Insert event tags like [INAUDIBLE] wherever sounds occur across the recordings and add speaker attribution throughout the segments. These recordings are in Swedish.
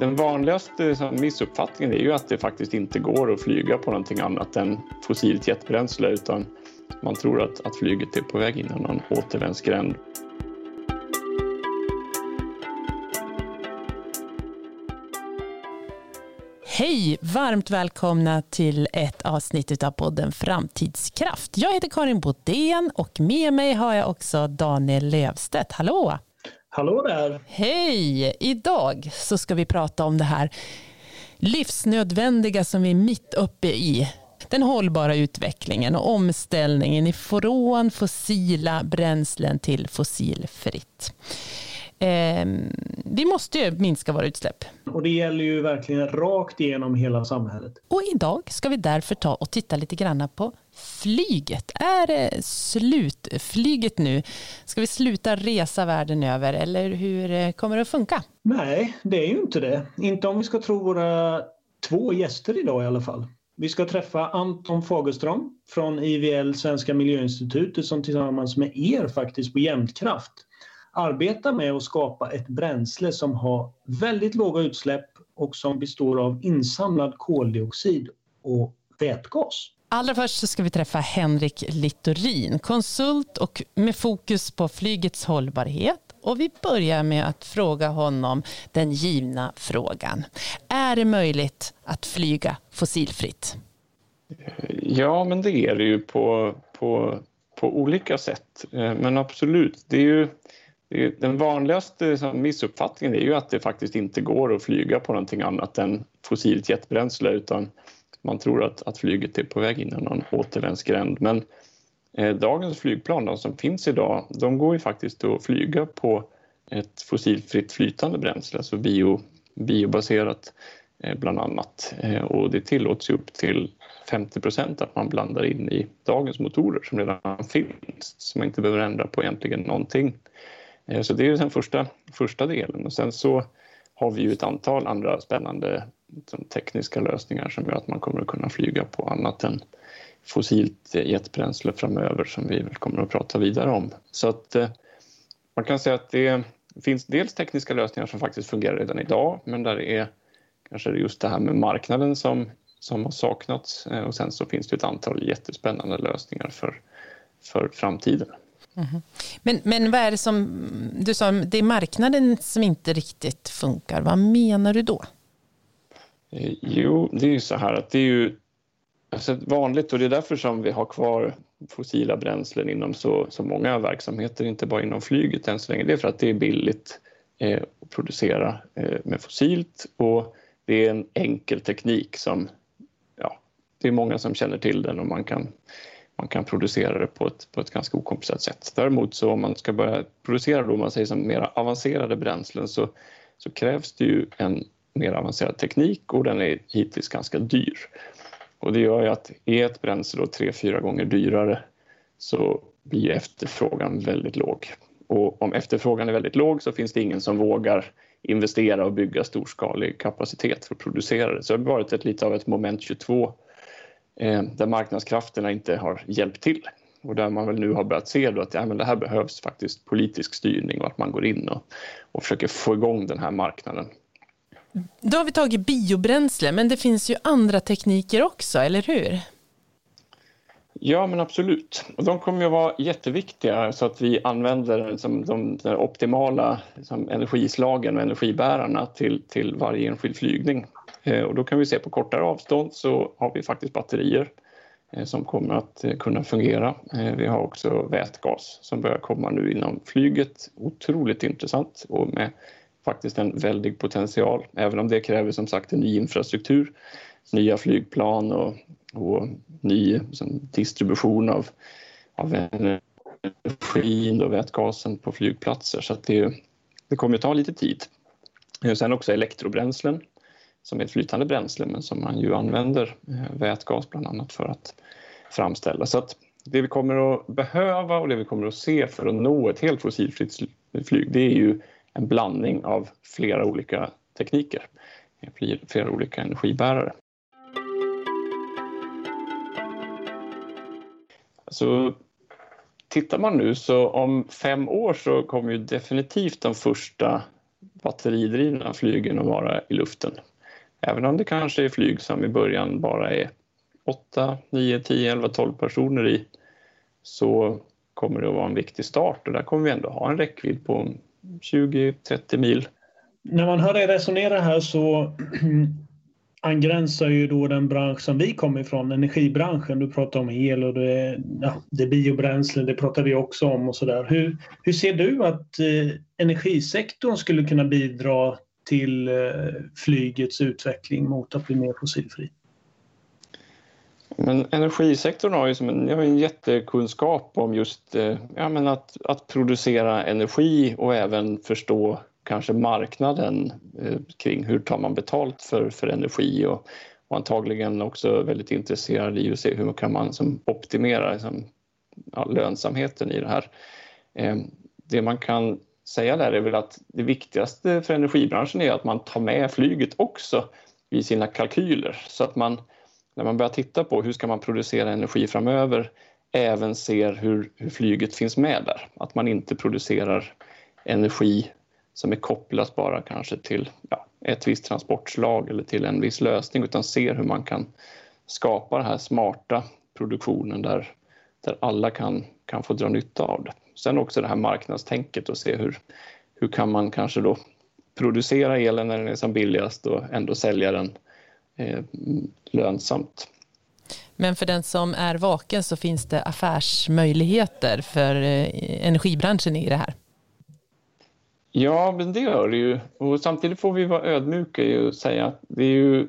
Speaker 1: Den vanligaste missuppfattningen är ju att det faktiskt inte går att flyga på någonting annat än fossilt jetbränsle utan man tror att, att flyget är på väg in i någon återvändsgränd.
Speaker 2: Hej! Varmt välkomna till ett avsnitt av podden Framtidskraft. Jag heter Karin Bodén och med mig har jag också Daniel Lövstedt. Hallå!
Speaker 3: Hallå där!
Speaker 2: Hej! Idag så ska vi prata om det här livsnödvändiga som vi är mitt uppe i. Den hållbara utvecklingen och omställningen ifrån fossila bränslen till fossilfritt. Eh, vi måste ju minska våra utsläpp.
Speaker 3: Och det gäller ju verkligen rakt igenom hela samhället.
Speaker 2: Och idag ska vi därför ta och titta lite grann på flyget. Är det slutflyget nu? Ska vi sluta resa världen över eller hur eh, kommer det att funka?
Speaker 3: Nej, det är ju inte det. Inte om vi ska tro våra två gäster idag i alla fall. Vi ska träffa Anton Fagerström från IVL Svenska Miljöinstitutet som tillsammans med er faktiskt på Jämtkraft arbetar med att skapa ett bränsle som har väldigt låga utsläpp och som består av insamlad koldioxid och vätgas.
Speaker 2: Allra först så ska vi träffa Henrik Littorin, konsult och med fokus på flygets hållbarhet. Och vi börjar med att fråga honom den givna frågan. Är det möjligt att flyga fossilfritt?
Speaker 1: Ja, men det är det ju på, på, på olika sätt. Eh, men absolut, det är ju den vanligaste missuppfattningen är ju att det faktiskt inte går att flyga på någonting annat än fossilt jetbränsle utan man tror att, att flyget är på väg in i någon återvändsgränd. Men eh, dagens flygplan då, som finns idag, de går ju faktiskt att flyga på ett fossilfritt flytande bränsle, alltså bio, biobaserat eh, bland annat. Eh, och det tillåts ju upp till 50 procent att man blandar in i dagens motorer som redan finns, som man inte behöver ändra på egentligen någonting. Eh, så det är den första, första delen. Och sen så har vi ju ett antal andra spännande Liksom, tekniska lösningar som gör att man kommer att kunna flyga på annat än fossilt jetbränsle framöver som vi väl kommer att prata vidare om. Så att eh, man kan säga att det finns dels tekniska lösningar som faktiskt fungerar redan idag men där det är kanske just det här med marknaden som, som har saknats eh, och sen så finns det ett antal jättespännande lösningar för, för framtiden.
Speaker 2: Mm. Men, men vad är det som, du sa det är marknaden som inte riktigt funkar. Vad menar du då?
Speaker 1: Eh, jo, det är ju så här att det är ju alltså vanligt och det är därför som vi har kvar fossila bränslen inom så, så många verksamheter, inte bara inom flyget än så länge. Det är för att det är billigt eh, att producera eh, med fossilt och det är en enkel teknik som, ja, det är många som känner till den och man kan man kan producera det på ett, på ett ganska okomplicerat sätt. Däremot så om man ska börja producera då, man säger som mer avancerade bränslen så, så krävs det ju en mer avancerad teknik och den är hittills ganska dyr. Och det gör ju att är ett bränsle då tre, fyra gånger dyrare så blir efterfrågan väldigt låg. Och om efterfrågan är väldigt låg så finns det ingen som vågar investera och bygga storskalig kapacitet för att producera det. Så det har varit ett, lite av ett moment 22 eh, där marknadskrafterna inte har hjälpt till. Och där man väl nu har börjat se då att ja, men det här behövs faktiskt politisk styrning och att man går in och, och försöker få igång den här marknaden.
Speaker 2: Då har vi tagit biobränsle, men det finns ju andra tekniker också, eller hur?
Speaker 1: Ja, men absolut. Och de kommer att vara jätteviktiga så att vi använder liksom, de, de optimala liksom, energislagen och energibärarna till, till varje enskild flygning. Eh, och då kan vi se på kortare avstånd så har vi faktiskt batterier eh, som kommer att eh, kunna fungera. Eh, vi har också vätgas som börjar komma nu inom flyget. Otroligt intressant och med faktiskt en väldig potential, även om det kräver som sagt en ny infrastruktur, nya flygplan och, och ny som, distribution av, av energin och vätgasen på flygplatser. Så det, det kommer att ta lite tid. Eh, sen också elektrobränslen som är ett flytande bränsle men som man ju använder eh, vätgas bland annat för att framställa. Så att det vi kommer att behöva och det vi kommer att se för att nå ett helt fossilfritt flyg det är ju en blandning av flera olika tekniker, flera olika energibärare. Så tittar man nu så om fem år så kommer ju definitivt de första batteridrivna flygen att vara i luften. Även om det kanske är flyg som i början bara är 8, 9, 10, 11, 12 personer i så kommer det att vara en viktig start och där kommer vi ändå ha en räckvidd på 20-30 mil.
Speaker 3: När man hör dig resonera här så [CLEARS THROAT] angränsar ju då den bransch som vi kommer ifrån, energibranschen. Du pratar om el och det är, ja, det är biobränsle, det pratar vi också om och sådär. Hur, hur ser du att eh, energisektorn skulle kunna bidra till eh, flygets utveckling mot att bli mer fossilfri?
Speaker 1: Men energisektorn har ju som en, har en jättekunskap om just eh, ja, men att, att producera energi och även förstå kanske marknaden eh, kring hur tar man betalt för, för energi och, och antagligen också väldigt intresserad i att se hur kan man som optimera liksom, ja, lönsamheten i det här. Eh, det man kan säga där är väl att det viktigaste för energibranschen är att man tar med flyget också i sina kalkyler så att man när man börjar titta på hur ska man producera energi framöver även ser hur, hur flyget finns med där. Att man inte producerar energi som är kopplat bara kanske till ja, ett visst transportslag eller till en viss lösning utan ser hur man kan skapa den här smarta produktionen där, där alla kan, kan få dra nytta av det. Sen också det här marknadstänket och se hur, hur kan man kanske då producera elen när den är som billigast och ändå sälja den eh, lönsamt.
Speaker 2: Men för den som är vaken så finns det affärsmöjligheter för eh, energibranschen i det här?
Speaker 1: Ja, men det gör det ju. Och samtidigt får vi vara ödmjuka och säga att det är ju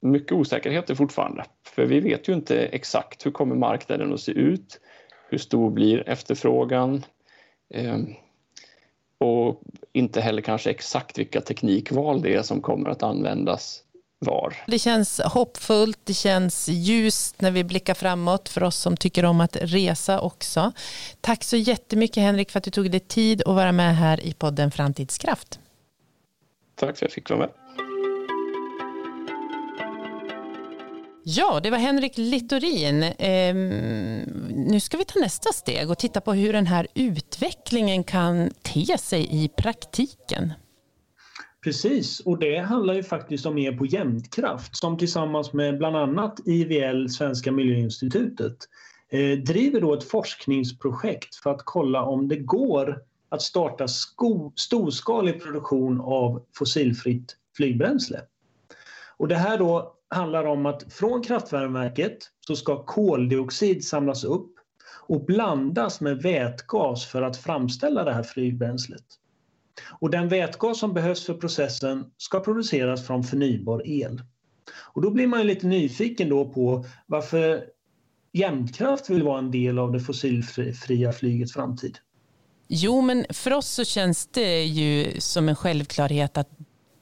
Speaker 1: mycket osäkerheter fortfarande. För vi vet ju inte exakt hur kommer marknaden att se ut? Hur stor blir efterfrågan? Eh, och inte heller kanske exakt vilka teknikval det är som kommer att användas var.
Speaker 2: Det känns hoppfullt, det känns ljust när vi blickar framåt för oss som tycker om att resa också. Tack så jättemycket Henrik för att du tog dig tid att vara med här i podden Framtidskraft.
Speaker 1: Tack för att jag fick vara med.
Speaker 2: Ja, det var Henrik Littorin. Ehm, nu ska vi ta nästa steg och titta på hur den här utvecklingen kan te sig i praktiken.
Speaker 3: Precis, och det handlar ju faktiskt om er på Jämtkraft som tillsammans med bland annat IVL, Svenska Miljöinstitutet, eh, driver då ett forskningsprojekt för att kolla om det går att starta storskalig produktion av fossilfritt flygbränsle. Och det här då handlar om att från kraftvärmeverket så ska koldioxid samlas upp och blandas med vätgas för att framställa det här flygbränslet. Och den vätgas som behövs för processen ska produceras från förnybar el. Och då blir man lite nyfiken då på varför Jämtkraft vill vara en del av det fossilfria flygets framtid.
Speaker 2: Jo, men för oss så känns det ju som en självklarhet att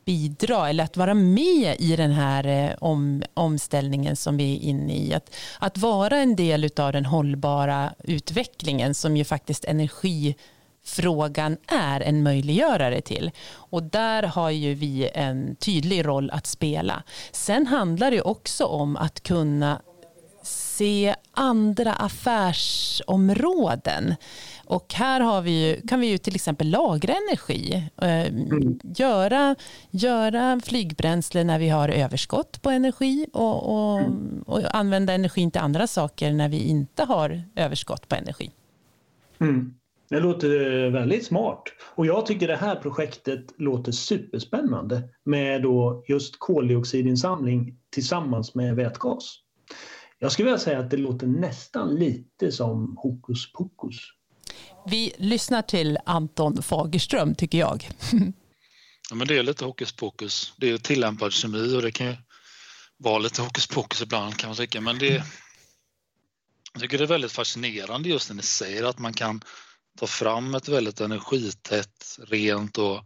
Speaker 2: bidra eller att vara med i den här eh, om, omställningen som vi är inne i. Att, att vara en del av den hållbara utvecklingen som ju faktiskt energi frågan är en möjliggörare till. Och där har ju vi en tydlig roll att spela. Sen handlar det också om att kunna se andra affärsområden. Och här har vi ju, kan vi ju till exempel lagra energi. Eh, mm. Göra, göra flygbränsle när vi har överskott på energi och, och, och, använda energin till andra saker när vi inte har överskott på energi.
Speaker 3: Mm. Det låter väldigt smart. Och jag tycker det här projektet låter superspännande med då just koldioxidinsamling tillsammans med vätgas. Jag skulle vilja säga att det låter nästan lite som hokus pokus.
Speaker 2: Vi lyssnar till Anton Fagerström tycker jag. [LAUGHS]
Speaker 4: ja, men det är lite hokus pokus. Det är tillämpad kemi och det kan ju vara lite hokus pokus ibland kan man tycka. Men det, jag tycker det är väldigt fascinerande just när ni säger att man kan ta fram ett väldigt energitätt, rent och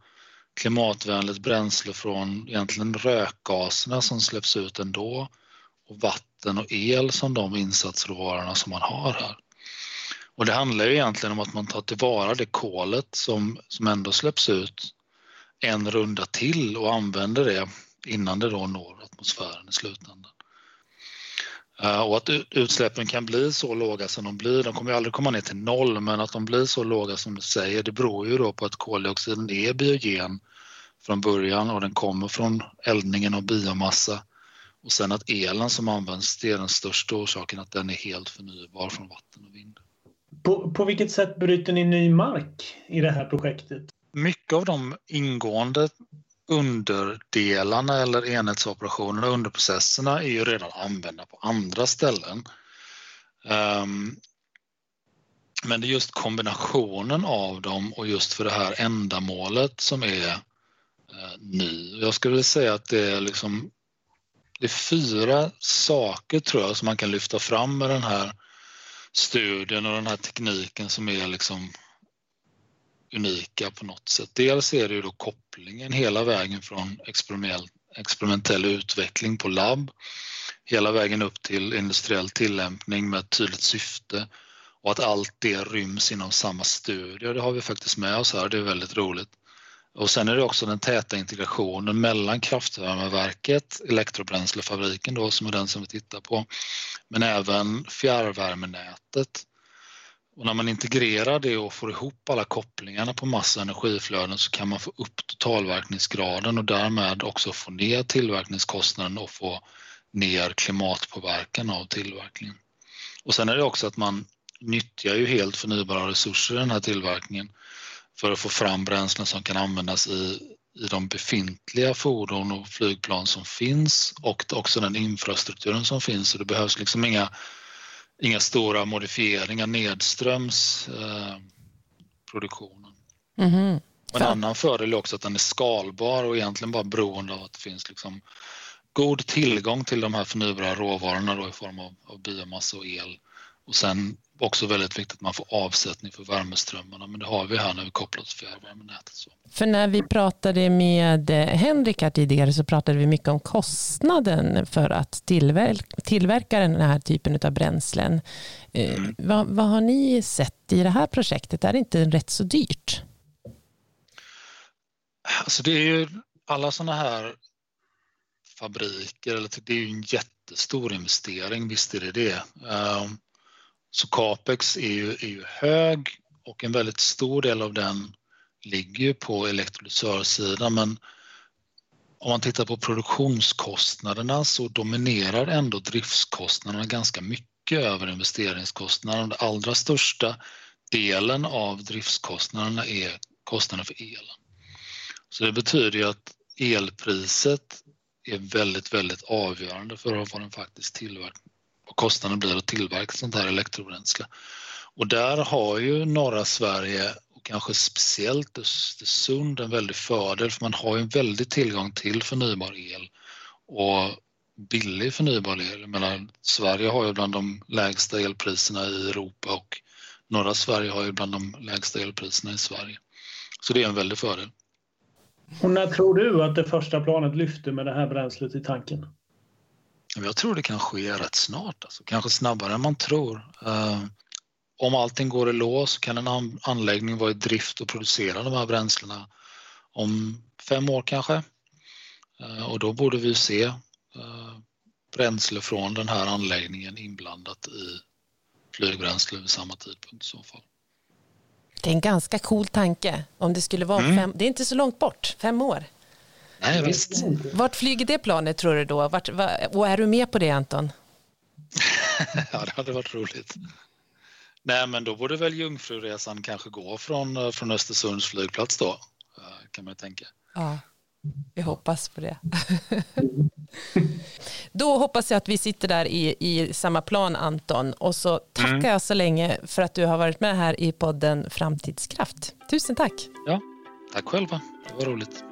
Speaker 4: klimatvänligt bränsle från egentligen rökgaserna som släpps ut ändå och vatten och el som de insatsråvarorna som man har här. Och det handlar ju egentligen om att man tar tillvara det kolet som, som ändå släpps ut en runda till och använder det innan det då når atmosfären i slutändan. Eh, och att utsläppen kan bli så låga som de blir, de kommer ju aldrig komma ner till noll, men att de blir så låga som du säger, det beror ju då på att koldioxiden är biogen från början och den kommer från eldningen av biomassa. Och sen att elen som används, det är den största orsaken att den är helt förnybar från vatten och vind.
Speaker 3: På, på vilket sätt bryter ni ny mark i det här projektet?
Speaker 4: Mycket av de ingående underdelarna eller enhetsoperationerna, underprocesserna är ju redan använda på andra ställen. Um, men det är just kombinationen av dem och just för det här ändamålet som är eh, ny. Jag skulle säga att det är liksom det är fyra saker tror jag som man kan lyfta fram med den här studien och den här tekniken som är liksom unika på något sätt. Dels är det ju då kopplingen hela vägen från experimentell, experimentell utveckling på labb hela vägen upp till industriell tillämpning med ett tydligt syfte och att allt det ryms inom samma studie. Det har vi faktiskt med oss här, det är väldigt roligt. Och sen är det också den täta integrationen mellan kraftvärmeverket, elektrobränslefabriken då som är den som vi tittar på, men även fjärrvärmenätet. Och när man integrerar det och får ihop alla kopplingarna på massa energiflöden så kan man få upp totalverkningsgraden och därmed också få ner tillverkningskostnaden och få ner klimatpåverkan av tillverkningen. Och sen är det också att man nyttjar ju helt förnybara resurser i den här tillverkningen för att få fram bränslen som kan användas i, i de befintliga fordon och flygplan som finns och också den infrastrukturen som finns. Så det behövs liksom inga, inga stora modifieringar nedströms eh, produktionen. Mm -hmm. En annan fördel är också att den är skalbar och egentligen bara beroende av att det finns liksom god tillgång till de här förnybara råvarorna då i form av, av biomassa och el. Och sen också väldigt viktigt att man får avsättning för värmeströmmarna, men det har vi här när vi kopplar till fjärrvärmenätet. Så.
Speaker 2: För när vi pratade med eh, Henrik här tidigare så pratade vi mycket om kostnaden för att tillverka, tillverka den här typen av bränslen. Eh, mm. Vad, vad, har ni sett i det här projektet? Är det inte rätt så dyrt?
Speaker 4: Alltså det är ju alla sådana här fabriker, eller det är ju en jättestor investering, visst är det det. Ehm, så capex är ju, är ju hög och en väldigt stor del av den ligger ju på elektrolysörsidan men om man tittar på produktionskostnaderna så dominerar ändå driftskostnaderna ganska mycket över investeringskostnaderna. Den allra största delen av driftskostnaderna är kostnaden för elen. Så det betyder ju att elpriset är väldigt, väldigt avgörande för vad den faktiskt tillverkar kostnaden blir att tillverka sånt här elektrobränsle. Och där har ju norra Sverige och kanske speciellt Östersund en väldig fördel för man har ju en väldig tillgång till förnybar el och billig förnybar el. menar, Sverige har ju bland de lägsta elpriserna i Europa och norra Sverige har ju bland de lägsta elpriserna i Sverige. Så det är en väldig fördel.
Speaker 3: Och när tror du att det första planet lyfter med det här bränslet i tanken?
Speaker 4: Jag tror det kan ske rätt snart, alltså. kanske snabbare än man tror. Uh, om allting går i lås kan en anläggning vara i drift och producera de här bränslena om fem år kanske. Uh, och då borde vi se uh, bränsle från den här anläggningen inblandat i flygbränsle vid samma tidpunkt i så fall.
Speaker 2: Det är en ganska cool tanke. Om det skulle vara mm. fem, det är inte så långt bort, fem år.
Speaker 4: Nej, visst.
Speaker 2: Vart flyger det planet tror du då? Vart, och är du med på det Anton? [LAUGHS]
Speaker 4: ja, det hade varit roligt. Nej, men då borde väl Jungfruresan kanske gå från, eh, från Östersunds flygplats då, eh, kan man tänka.
Speaker 2: Ja, vi hoppas på det. [LAUGHS] Då hoppas jag att vi sitter där i, i samma plan Anton och så tackar mm. jag så länge för att du har varit med här i podden Framtidskraft. Tusen tack.
Speaker 4: Ja, tack själva. Det var roligt.